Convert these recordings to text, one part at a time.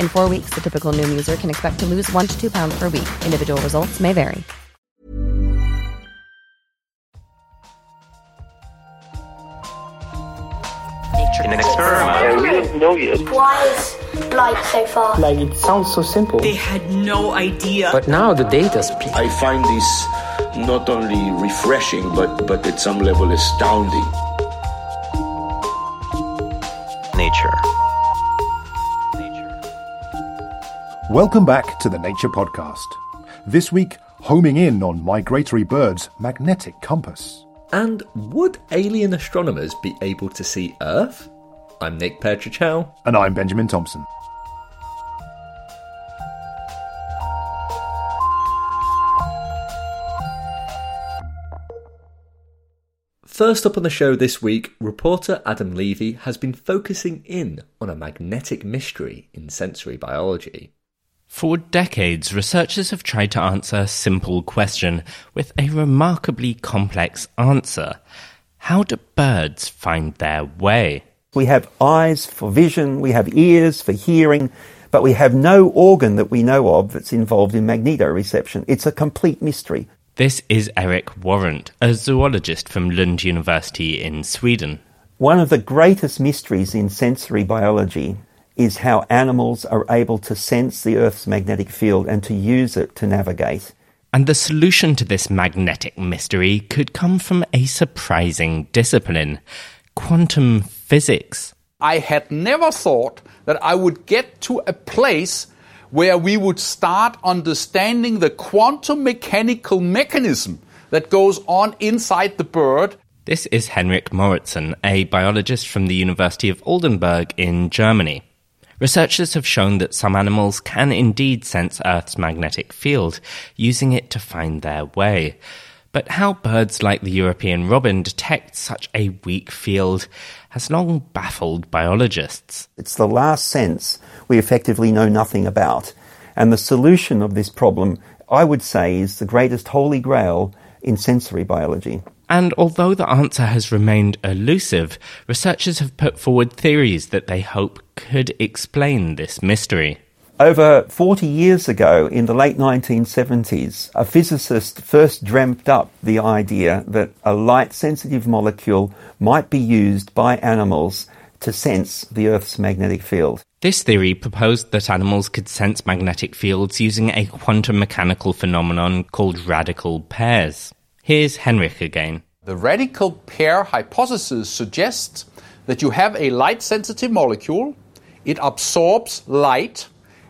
In four weeks, the typical Noom user can expect to lose one to two pounds per week. Individual results may vary. In an experiment. We don't know yet. Why is light so far? Like it sounds so simple. They had no idea. But now the data speaks. I find this not only refreshing, but, but at some level astounding. Nature. Welcome back to the Nature Podcast. This week, homing in on migratory birds' magnetic compass. And would alien astronomers be able to see Earth? I'm Nick Petrić Howe. And I'm Benjamin Thompson. First up on the show this week, reporter Adam Levy has been focusing in on a magnetic mystery in sensory biology. For decades, researchers have tried to answer a simple question with a remarkably complex answer. How do birds find their way? We have eyes for vision, we have ears for hearing, but we have no organ that we know of that's involved in magnetoreception. It's a complete mystery. This is Eric Warrant, a zoologist from Lund University in Sweden. One of the greatest mysteries in sensory biology is how animals are able to sense the Earth's magnetic field and to use it to navigate. And the solution to this magnetic mystery could come from a surprising discipline quantum physics. I had never thought that I would get to a place where we would start understanding the quantum mechanical mechanism that goes on inside the bird. This is Henrik Mouritsen, a biologist from the University of Oldenburg in Germany. Researchers have shown that some animals can indeed sense Earth's magnetic field, using it to find their way. But how birds like the European robin detect such a weak field has long baffled biologists. It's the last sense we effectively know nothing about. And the solution of this problem, I would say, is the greatest holy grail in sensory biology. And although the answer has remained elusive, researchers have put forward theories that they hope could explain this mystery. Over 40 years ago, in the late 1970s, a physicist first dreamt up the idea that a light sensitive molecule might be used by animals to sense the Earth's magnetic field. This theory proposed that animals could sense magnetic fields using a quantum mechanical phenomenon called radical pairs. Here's Henrik again. The radical pair hypothesis suggests that you have a light sensitive molecule, it absorbs light,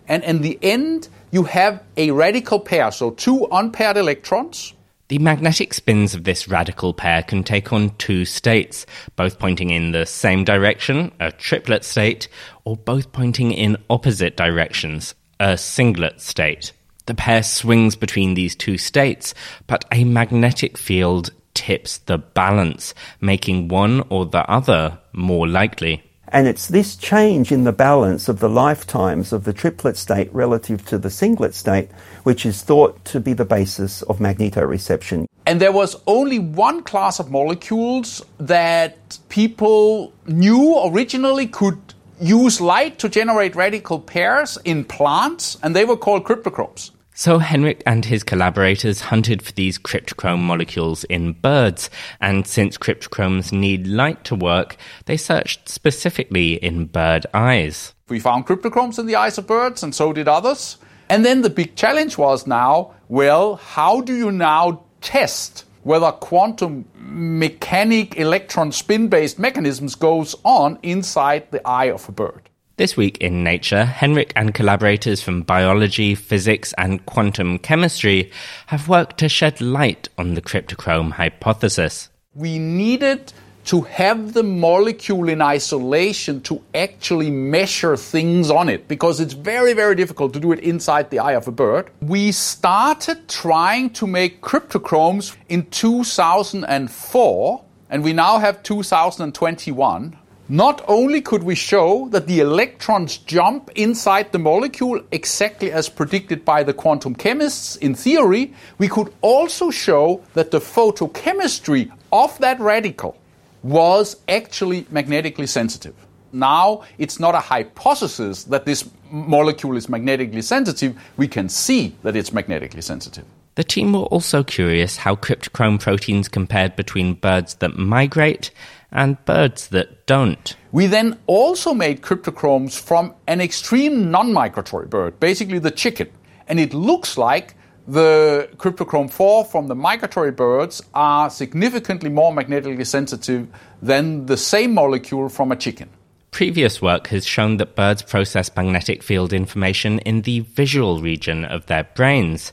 and in the end, you have a radical pair, so two unpaired electrons. The magnetic spins of this radical pair can take on two states, both pointing in the same direction, a triplet state, or both pointing in opposite directions, a singlet state. The pair swings between these two states, but a magnetic field tips the balance, making one or the other more likely. And it's this change in the balance of the lifetimes of the triplet state relative to the singlet state which is thought to be the basis of magnetoreception. And there was only one class of molecules that people knew originally could use light to generate radical pairs in plants, and they were called cryptochromes. So Henrik and his collaborators hunted for these cryptochrome molecules in birds, and since cryptochromes need light to work, they searched specifically in bird eyes. We found cryptochromes in the eyes of birds, and so did others. And then the big challenge was now, well, how do you now test whether quantum mechanic electron spin based mechanisms goes on inside the eye of a bird? This week in Nature, Henrik and collaborators from biology, physics, and quantum chemistry have worked to shed light on the cryptochrome hypothesis. We needed to have the molecule in isolation to actually measure things on it because it's very, very difficult to do it inside the eye of a bird. We started trying to make cryptochromes in 2004 and we now have 2021 not only could we show that the electrons jump inside the molecule exactly as predicted by the quantum chemists in theory, we could also show that the photochemistry of that radical was actually magnetically sensitive. Now it's not a hypothesis that this molecule is magnetically sensitive, we can see that it's magnetically sensitive. The team were also curious how cryptochrome proteins compared between birds that migrate and birds that don't. We then also made cryptochromes from an extreme non migratory bird, basically the chicken. And it looks like the cryptochrome 4 from the migratory birds are significantly more magnetically sensitive than the same molecule from a chicken. Previous work has shown that birds process magnetic field information in the visual region of their brains.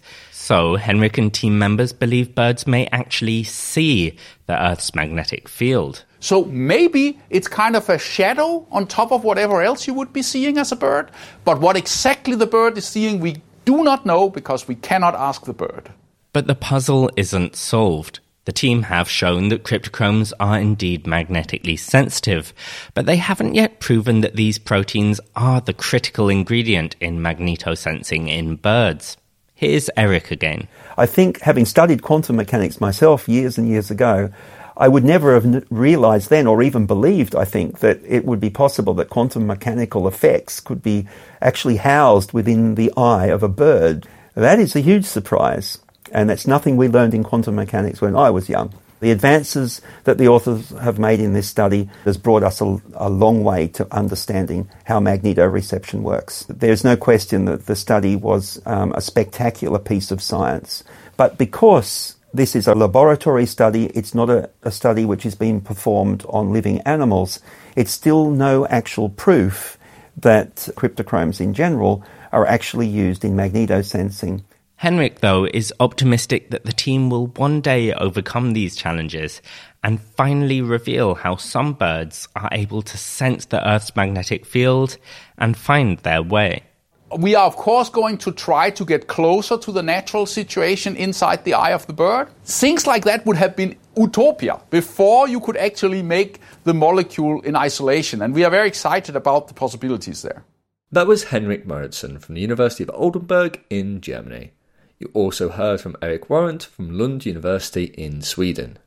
So, Henrik and team members believe birds may actually see the Earth's magnetic field. So maybe it's kind of a shadow on top of whatever else you would be seeing as a bird. But what exactly the bird is seeing, we do not know because we cannot ask the bird. But the puzzle isn't solved. The team have shown that cryptochromes are indeed magnetically sensitive, but they haven't yet proven that these proteins are the critical ingredient in magnetosensing in birds. Here's Eric again. I think, having studied quantum mechanics myself years and years ago, I would never have realized then or even believed, I think, that it would be possible that quantum mechanical effects could be actually housed within the eye of a bird. That is a huge surprise. And that's nothing we learned in quantum mechanics when I was young. The advances that the authors have made in this study has brought us a, a, long way to understanding how magnetoreception works. There's no question that the study was um, a spectacular piece of science. But because this is a laboratory study. It's not a, a, study which is being performed on living animals. It's still no actual proof that cryptochromes in general are actually used in magnetosensing. Henrik, though, is optimistic that the team will one day overcome these challenges and finally reveal how some birds are able to sense the Earth's magnetic field and find their way we are, of course, going to try to get closer to the natural situation inside the eye of the bird. Things like that would have been utopia before you could actually make the molecule in isolation. And we are very excited about the possibilities there. That was Henrik Mouritsen from the University of Oldenburg in Germany. You also heard from Eric Warrant from Lund University in Sweden.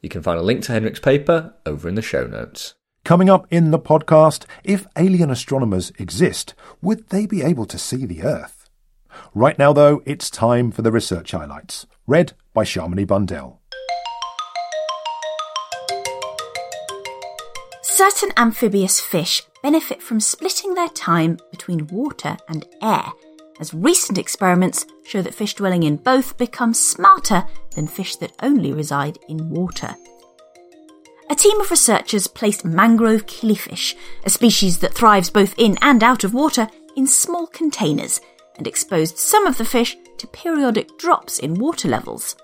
You can find a link to Henrik's paper over in the show notes. Coming up in the podcast, if alien astronomers exist, would they be able to see the Earth? Right now, though, it's time for the research highlights, read by Shamini Bundell. Certain amphibious fish benefit from splitting their time between water and air, as recent experiments show that fish dwelling in both become smarter than fish that only reside in water a team of researchers placed mangrove killifish, a species that thrives both in and out of water, in small containers and exposed some of the fish to periodic drops in water levels.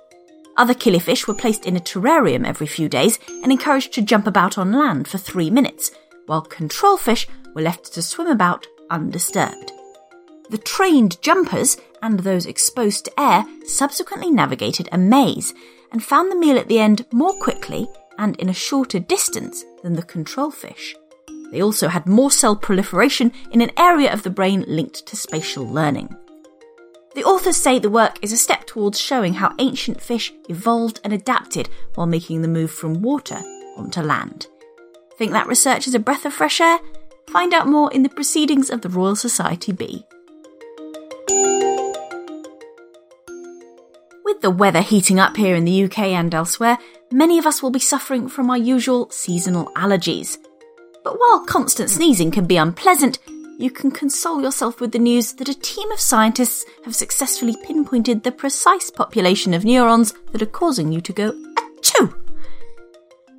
Other killifish were placed in a terrarium every few days and encouraged to jump about on land for three minutes, while control fish were left to swim about undisturbed. The trained jumpers and those exposed to air subsequently navigated a maze and found the meal at the end more quickly and in a shorter distance than the control fish. They also had more cell proliferation in an area of the brain linked to spatial learning. The authors say the work is a step towards showing how ancient fish evolved and adapted while making the move from water onto land. Think that research is a breath of fresh air? Find out more in the Proceedings of the Royal Society B. With the weather heating up here in the UK and elsewhere, many of us will be suffering from our usual seasonal allergies. But while constant sneezing can be unpleasant, you can console yourself with the news that a team of scientists have successfully pinpointed the precise population of neurons that are causing you to go achoo.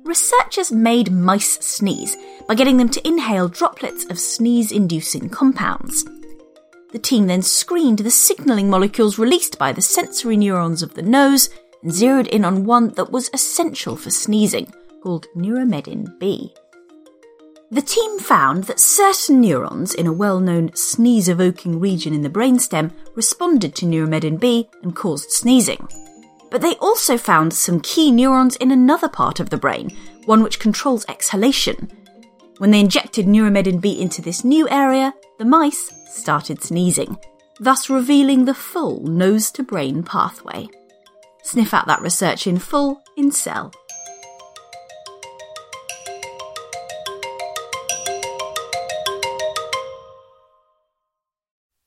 Researchers made mice sneeze by getting them to inhale droplets of sneeze inducing compounds. The team then screened the signalling molecules released by the sensory neurons of the nose and zeroed in on one that was essential for sneezing, called neuromedin B. The team found that certain neurons in a well known sneeze evoking region in the brainstem responded to neuromedin B and caused sneezing. But they also found some key neurons in another part of the brain, one which controls exhalation. When they injected neuromedin B into this new area, the mice started sneezing, thus revealing the full nose to brain pathway. Sniff out that research in full in Cell.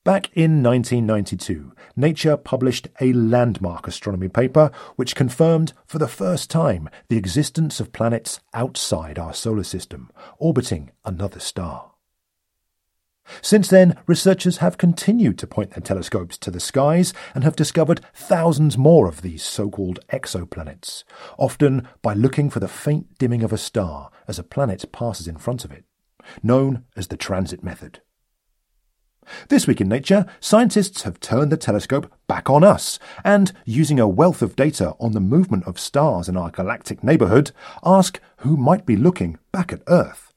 Back in 1992, Nature published a landmark astronomy paper which confirmed for the first time the existence of planets outside our solar system, orbiting another star. Since then, researchers have continued to point their telescopes to the skies and have discovered thousands more of these so called exoplanets, often by looking for the faint dimming of a star as a planet passes in front of it, known as the transit method. This week in Nature, scientists have turned the telescope back on us and, using a wealth of data on the movement of stars in our galactic neighbourhood, ask who might be looking back at Earth.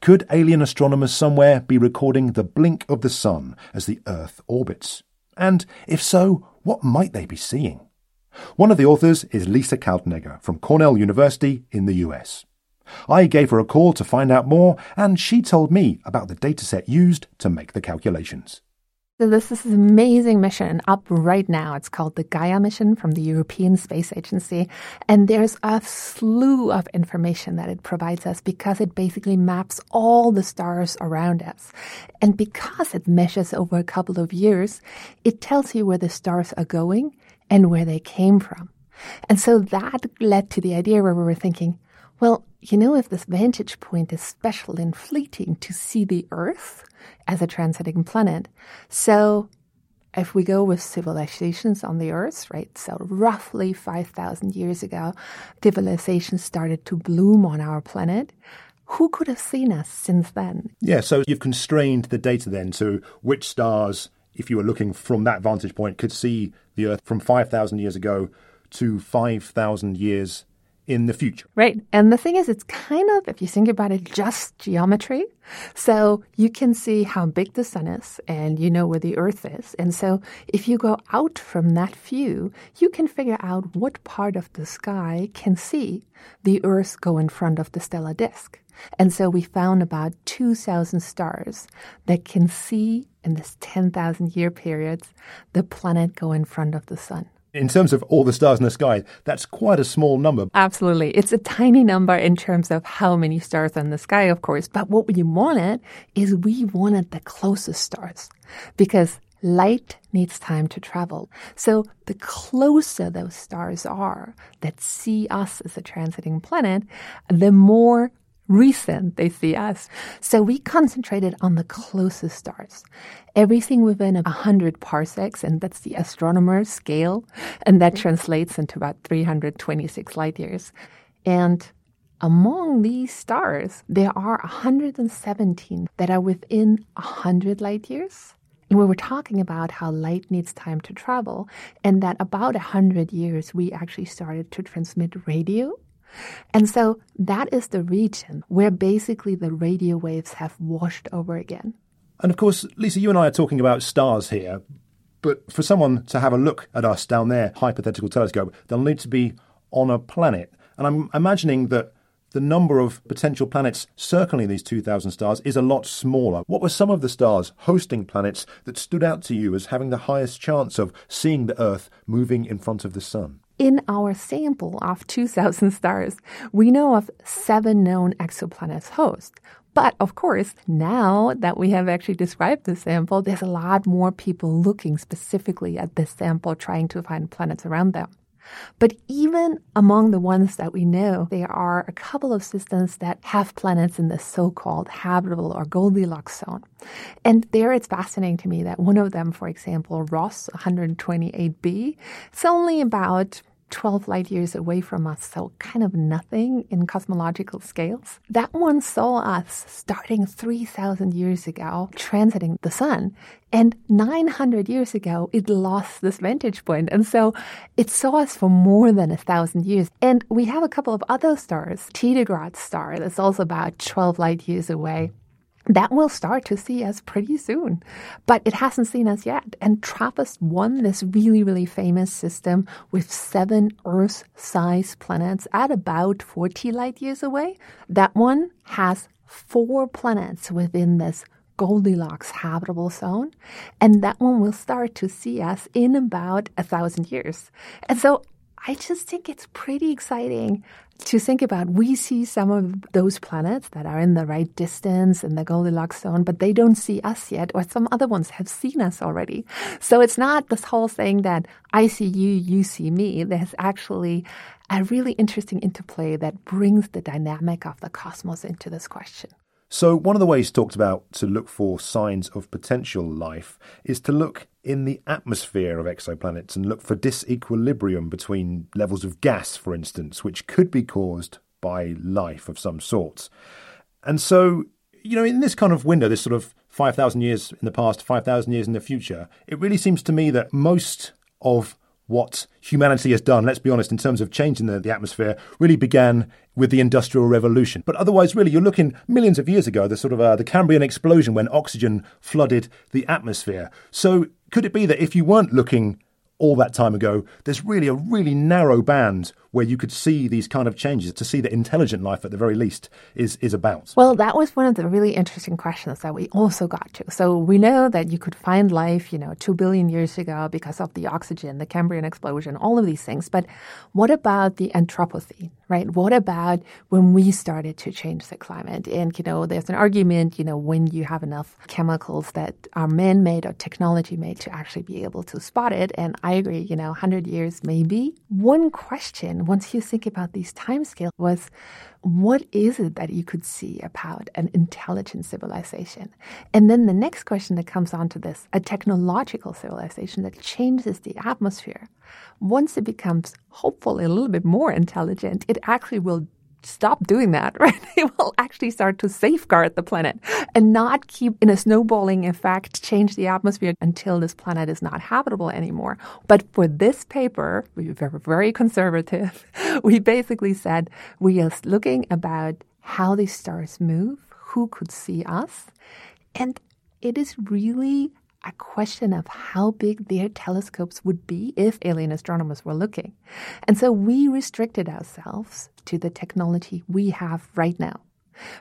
Could alien astronomers somewhere be recording the blink of the sun as the Earth orbits? And if so, what might they be seeing? One of the authors is Lisa Kaltenegger from Cornell University in the US. I gave her a call to find out more, and she told me about the dataset used to make the calculations. So this is an amazing mission up right now. It's called the Gaia mission from the European Space Agency. And there's a slew of information that it provides us because it basically maps all the stars around us. And because it measures over a couple of years, it tells you where the stars are going and where they came from. And so that led to the idea where we were thinking, well, you know, if this vantage point is special and fleeting to see the Earth as a transiting planet, so if we go with civilizations on the Earth, right, so roughly 5,000 years ago, civilization started to bloom on our planet. Who could have seen us since then? Yeah, so you've constrained the data then to which stars, if you were looking from that vantage point, could see the Earth from 5,000 years ago to 5,000 years in the future. Right. And the thing is, it's kind of, if you think about it, just geometry. So you can see how big the sun is and you know where the earth is. And so if you go out from that view, you can figure out what part of the sky can see the earth go in front of the stellar disk. And so we found about 2,000 stars that can see in this 10,000 year periods the planet go in front of the sun in terms of all the stars in the sky, that's quite a small number. Absolutely. It's a tiny number in terms of how many stars in the sky, of course. But what we wanted is we wanted the closest stars because light needs time to travel. So the closer those stars are that see us as a transiting planet, the more recent they see us. So we concentrated on the closest stars. Everything within a 100 parsecs, and that's the astronomer's scale, and that mm-hmm. translates into about 326 light years. And among these stars, there are 117 that are within 100 light years. And we were talking about how light needs time to travel, and that about 100 years we actually started to transmit radio and so that is the region where basically the radio waves have washed over again. And of course, Lisa, you and I are talking about stars here, but for someone to have a look at us down their hypothetical telescope, they'll need to be on a planet. And I'm imagining that the number of potential planets circling these 2,000 stars is a lot smaller. What were some of the stars hosting planets that stood out to you as having the highest chance of seeing the Earth moving in front of the Sun? In our sample of 2,000 stars, we know of seven known exoplanets host, But of course, now that we have actually described the sample, there's a lot more people looking specifically at this sample, trying to find planets around them. But even among the ones that we know, there are a couple of systems that have planets in the so called habitable or Goldilocks zone. And there it's fascinating to me that one of them, for example, Ross 128b, it's only about 12 light years away from us, so kind of nothing in cosmological scales. That one saw us starting 3,000 years ago, transiting the sun. And 900 years ago, it lost this vantage point. And so it saw us for more than a thousand years. And we have a couple of other stars. Teegarden star that's also about 12 light years away that will start to see us pretty soon. But it hasn't seen us yet. And TRAPPIST 1, this really, really famous system with seven Earth sized planets at about 40 light years away, that one has four planets within this Goldilocks habitable zone. And that one will start to see us in about a thousand years. And so I just think it's pretty exciting to think about. We see some of those planets that are in the right distance in the Goldilocks zone, but they don't see us yet, or some other ones have seen us already. So it's not this whole thing that I see you, you see me. There's actually a really interesting interplay that brings the dynamic of the cosmos into this question. So, one of the ways talked about to look for signs of potential life is to look in the atmosphere of exoplanets and look for disequilibrium between levels of gas, for instance, which could be caused by life of some sort. And so, you know, in this kind of window, this sort of 5,000 years in the past, 5,000 years in the future, it really seems to me that most of what humanity has done, let's be honest, in terms of changing the, the atmosphere, really began with the Industrial Revolution. But otherwise, really, you're looking millions of years ago, the sort of uh, the Cambrian explosion when oxygen flooded the atmosphere. So could it be that if you weren't looking all that time ago, there's really a really narrow band where you could see these kind of changes to see that intelligent life at the very least is is about? Well, that was one of the really interesting questions that we also got to. So we know that you could find life, you know, 2 billion years ago because of the oxygen, the Cambrian explosion, all of these things. But what about the Anthropocene, right? What about when we started to change the climate? And, you know, there's an argument, you know, when you have enough chemicals that are man-made or technology made to actually be able to spot it. And I agree, you know, 100 years maybe. One question once you think about these timescales was what is it that you could see about an intelligent civilization? And then the next question that comes onto this, a technological civilization that changes the atmosphere. Once it becomes hopefully a little bit more intelligent, it actually will stop doing that, right? It will actually start to safeguard the planet and not keep in a snowballing effect, change the atmosphere until this planet is not habitable anymore. But for this paper, we were very conservative. We basically said we are looking about how these stars move, who could see us, and it is really a question of how big their telescopes would be if alien astronomers were looking. And so we restricted ourselves to the technology we have right now.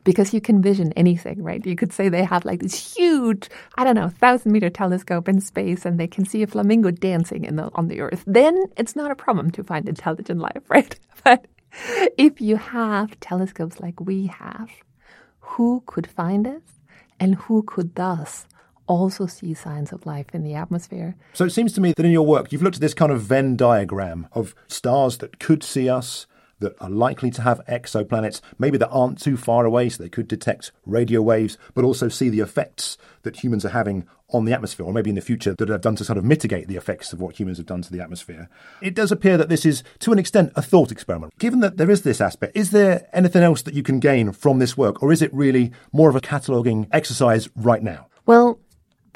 Because you can vision anything, right? You could say they have like this huge, I don't know, thousand meter telescope in space and they can see a flamingo dancing in the, on the earth. Then it's not a problem to find intelligent life, right? But if you have telescopes like we have, who could find us and who could thus also see signs of life in the atmosphere. So it seems to me that in your work, you've looked at this kind of Venn diagram of stars that could see us, that are likely to have exoplanets, maybe that aren't too far away, so they could detect radio waves, but also see the effects that humans are having on the atmosphere, or maybe in the future that have done to sort of mitigate the effects of what humans have done to the atmosphere. It does appear that this is, to an extent, a thought experiment. Given that there is this aspect, is there anything else that you can gain from this work, or is it really more of a cataloguing exercise right now?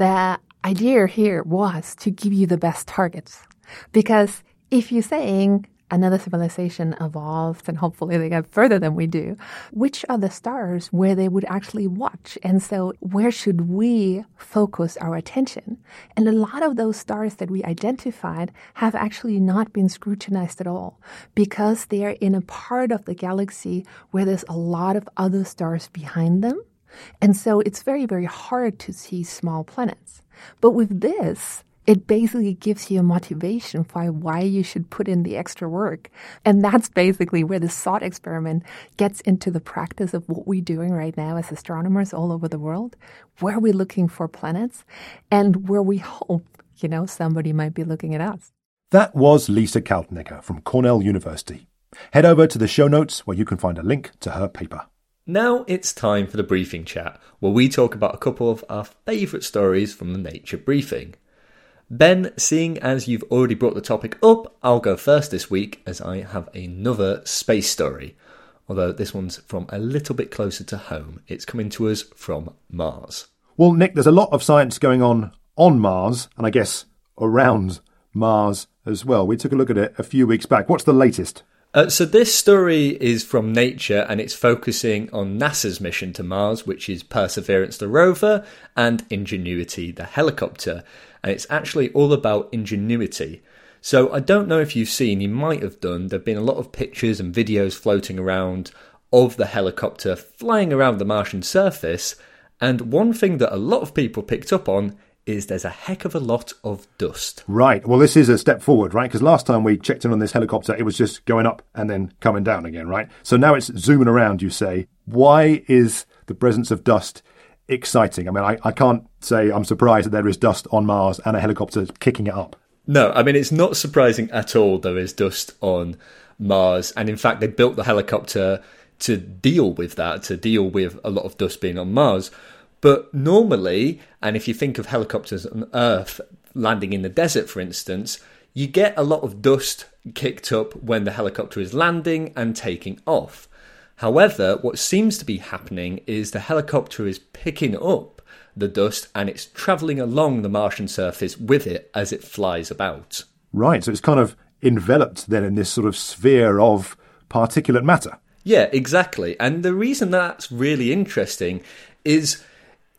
The idea here was to give you the best targets. Because if you're saying another civilization evolves and hopefully they get further than we do, which are the stars where they would actually watch? And so where should we focus our attention? And a lot of those stars that we identified have actually not been scrutinized at all because they are in a part of the galaxy where there's a lot of other stars behind them and so it's very, very hard to see small planets. But with this, it basically gives you a motivation for why you should put in the extra work. And that's basically where the thought experiment gets into the practice of what we're doing right now as astronomers all over the world, where we're looking for planets, and where we hope, you know, somebody might be looking at us. That was Lisa Kaltenegger from Cornell University. Head over to the show notes where you can find a link to her paper. Now it's time for the briefing chat, where we talk about a couple of our favourite stories from the Nature briefing. Ben, seeing as you've already brought the topic up, I'll go first this week as I have another space story. Although this one's from a little bit closer to home. It's coming to us from Mars. Well, Nick, there's a lot of science going on on Mars, and I guess around Mars as well. We took a look at it a few weeks back. What's the latest? Uh, so this story is from Nature and it's focusing on NASA's mission to Mars, which is Perseverance the rover and Ingenuity the helicopter. And it's actually all about ingenuity. So I don't know if you've seen, you might have done, there have been a lot of pictures and videos floating around of the helicopter flying around the Martian surface. And one thing that a lot of people picked up on is there's a heck of a lot of dust. Right. Well, this is a step forward, right? Because last time we checked in on this helicopter, it was just going up and then coming down again, right? So now it's zooming around, you say. Why is the presence of dust exciting? I mean, I, I can't say I'm surprised that there is dust on Mars and a helicopter kicking it up. No, I mean, it's not surprising at all there is dust on Mars. And in fact, they built the helicopter to deal with that, to deal with a lot of dust being on Mars. But normally, and if you think of helicopters on Earth landing in the desert, for instance, you get a lot of dust kicked up when the helicopter is landing and taking off. However, what seems to be happening is the helicopter is picking up the dust and it's travelling along the Martian surface with it as it flies about. Right, so it's kind of enveloped then in this sort of sphere of particulate matter. Yeah, exactly. And the reason that's really interesting is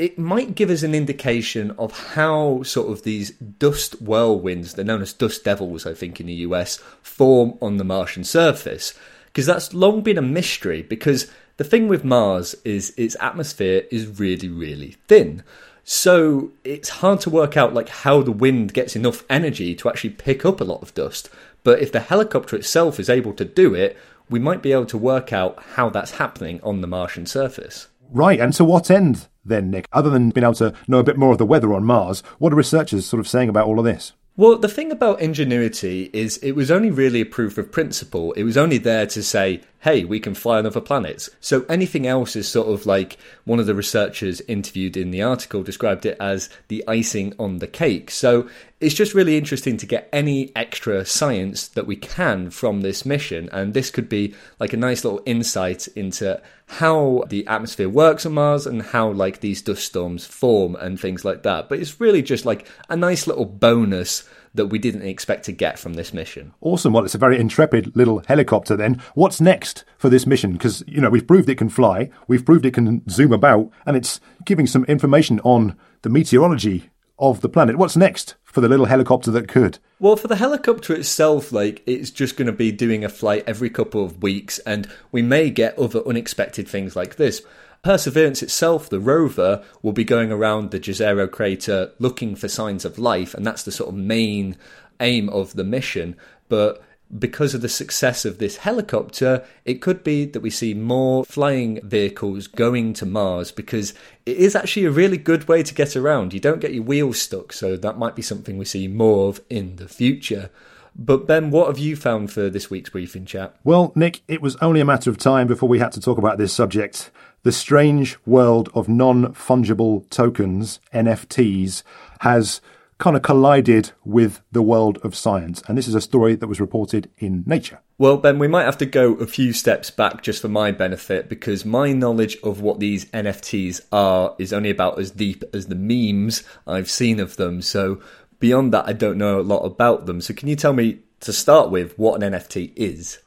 it might give us an indication of how sort of these dust whirlwinds, they're known as dust devils, I think, in the US, form on the Martian surface. Because that's long been a mystery, because the thing with Mars is its atmosphere is really, really thin. So it's hard to work out like how the wind gets enough energy to actually pick up a lot of dust. But if the helicopter itself is able to do it, we might be able to work out how that's happening on the Martian surface. Right, and to what end then, Nick? Other than being able to know a bit more of the weather on Mars, what are researchers sort of saying about all of this? Well, the thing about Ingenuity is it was only really a proof of principle. It was only there to say, hey, we can fly on other planets. So anything else is sort of like one of the researchers interviewed in the article described it as the icing on the cake. So it's just really interesting to get any extra science that we can from this mission. And this could be like a nice little insight into how the atmosphere works on Mars and how like these dust storms form and things like that. But it's really just like a nice little bonus that we didn't expect to get from this mission. Awesome. Well, it's a very intrepid little helicopter then. What's next for this mission? Because, you know, we've proved it can fly, we've proved it can zoom about, and it's giving some information on the meteorology of the planet. What's next for the little helicopter that could? Well, for the helicopter itself, like it's just going to be doing a flight every couple of weeks, and we may get other unexpected things like this. Perseverance itself, the rover, will be going around the Jezero crater looking for signs of life, and that's the sort of main aim of the mission. But because of the success of this helicopter, it could be that we see more flying vehicles going to Mars because it is actually a really good way to get around. You don't get your wheels stuck, so that might be something we see more of in the future. But Ben, what have you found for this week's briefing chat? Well, Nick, it was only a matter of time before we had to talk about this subject. The strange world of non fungible tokens, NFTs, has kind of collided with the world of science. And this is a story that was reported in Nature. Well, Ben, we might have to go a few steps back just for my benefit because my knowledge of what these NFTs are is only about as deep as the memes I've seen of them. So beyond that, I don't know a lot about them. So can you tell me to start with what an NFT is?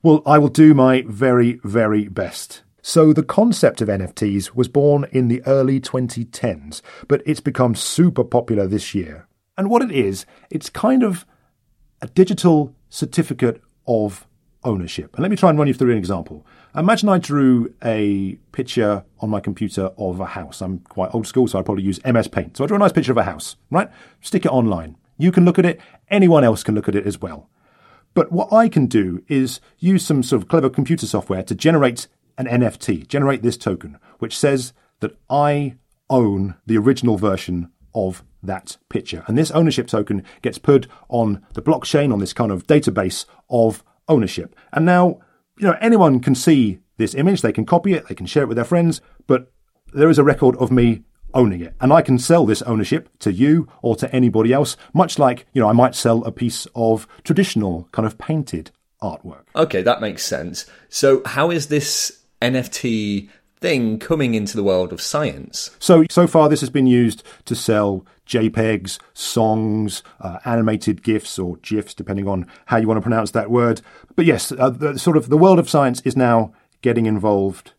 Well, I will do my very, very best. So the concept of NFTs was born in the early 2010s, but it's become super popular this year. And what it is, it's kind of a digital certificate of ownership. And let me try and run you through an example. Imagine I drew a picture on my computer of a house. I'm quite old school, so I'd probably use MS Paint. So I draw a nice picture of a house, right? Stick it online. You can look at it, anyone else can look at it as well. But what I can do is use some sort of clever computer software to generate an NFT, generate this token, which says that I own the original version of that picture. And this ownership token gets put on the blockchain, on this kind of database of ownership. And now, you know, anyone can see this image, they can copy it, they can share it with their friends, but there is a record of me owning it. And I can sell this ownership to you or to anybody else, much like, you know, I might sell a piece of traditional kind of painted artwork. Okay, that makes sense. So, how is this NFT thing coming into the world of science? So, so far, this has been used to sell JPEGs, songs, uh, animated GIFs or GIFs, depending on how you want to pronounce that word. But yes, uh, the, sort of the world of science is now getting involved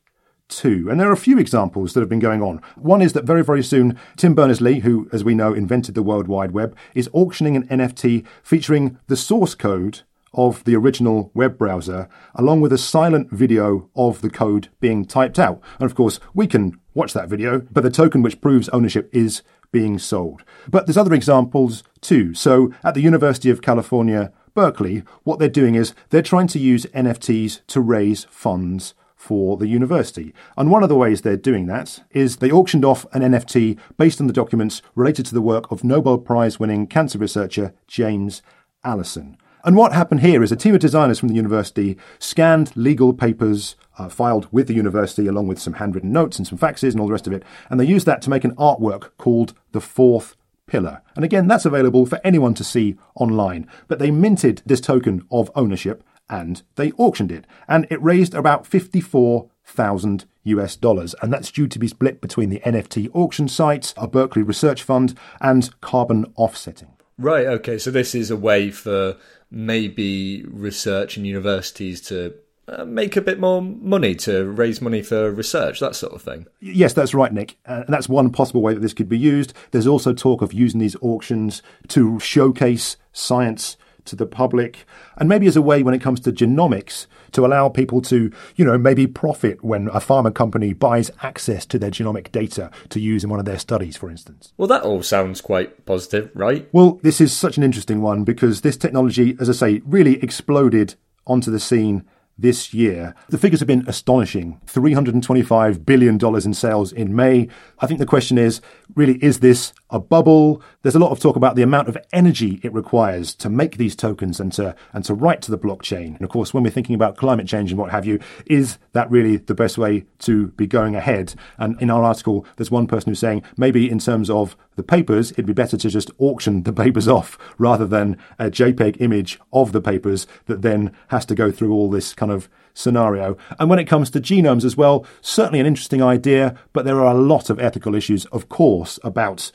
too. And there are a few examples that have been going on. One is that very, very soon, Tim Berners Lee, who, as we know, invented the World Wide Web, is auctioning an NFT featuring the source code of the original web browser, along with a silent video of the code being typed out. And of course, we can watch that video, but the token which proves ownership is being sold. But there's other examples too. So at the University of California, Berkeley, what they're doing is they're trying to use NFTs to raise funds for the university. And one of the ways they're doing that is they auctioned off an NFT based on the documents related to the work of Nobel Prize winning cancer researcher James Allison. And what happened here is a team of designers from the university scanned legal papers uh, filed with the university, along with some handwritten notes and some faxes and all the rest of it, and they used that to make an artwork called The Fourth Pillar. And again, that's available for anyone to see online. But they minted this token of ownership and they auctioned it, and it raised about 54,000 US dollars, and that's due to be split between the NFT auction site, a Berkeley research fund, and carbon offsetting. Right, okay, so this is a way for maybe research and universities to uh, make a bit more money to raise money for research, that sort of thing. Yes, that's right, Nick. Uh, and that's one possible way that this could be used. There's also talk of using these auctions to showcase science to the public, and maybe as a way when it comes to genomics to allow people to, you know, maybe profit when a pharma company buys access to their genomic data to use in one of their studies, for instance. Well, that all sounds quite positive, right? Well, this is such an interesting one because this technology, as I say, really exploded onto the scene this year. The figures have been astonishing $325 billion in sales in May. I think the question is really, is this a bubble? There's a lot of talk about the amount of energy it requires to make these tokens and to, and to write to the blockchain. And of course, when we're thinking about climate change and what have you, is that really the best way to be going ahead? And in our article, there's one person who's saying maybe in terms of the papers, it'd be better to just auction the papers off rather than a JPEG image of the papers that then has to go through all this kind of scenario. And when it comes to genomes as well, certainly an interesting idea, but there are a lot of ethical issues, of course, about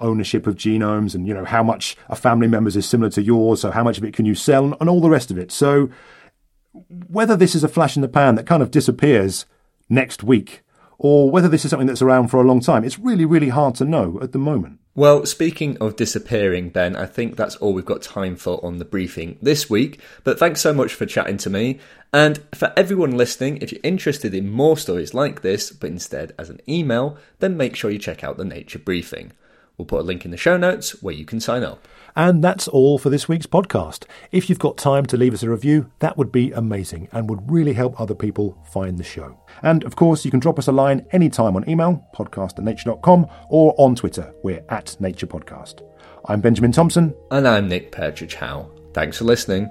ownership of genomes and you know how much a family member's is similar to yours so how much of it can you sell and all the rest of it so whether this is a flash in the pan that kind of disappears next week or whether this is something that's around for a long time. It's really, really hard to know at the moment. Well, speaking of disappearing, Ben, I think that's all we've got time for on the briefing this week. But thanks so much for chatting to me. And for everyone listening, if you're interested in more stories like this, but instead as an email, then make sure you check out the Nature Briefing. We'll put a link in the show notes where you can sign up. And that's all for this week's podcast. If you've got time to leave us a review, that would be amazing and would really help other people find the show. And of course, you can drop us a line anytime on email, podcast at nature.com, or on Twitter, we're at Nature Podcast. I'm Benjamin Thompson. And I'm Nick Petrić Howe. Thanks for listening.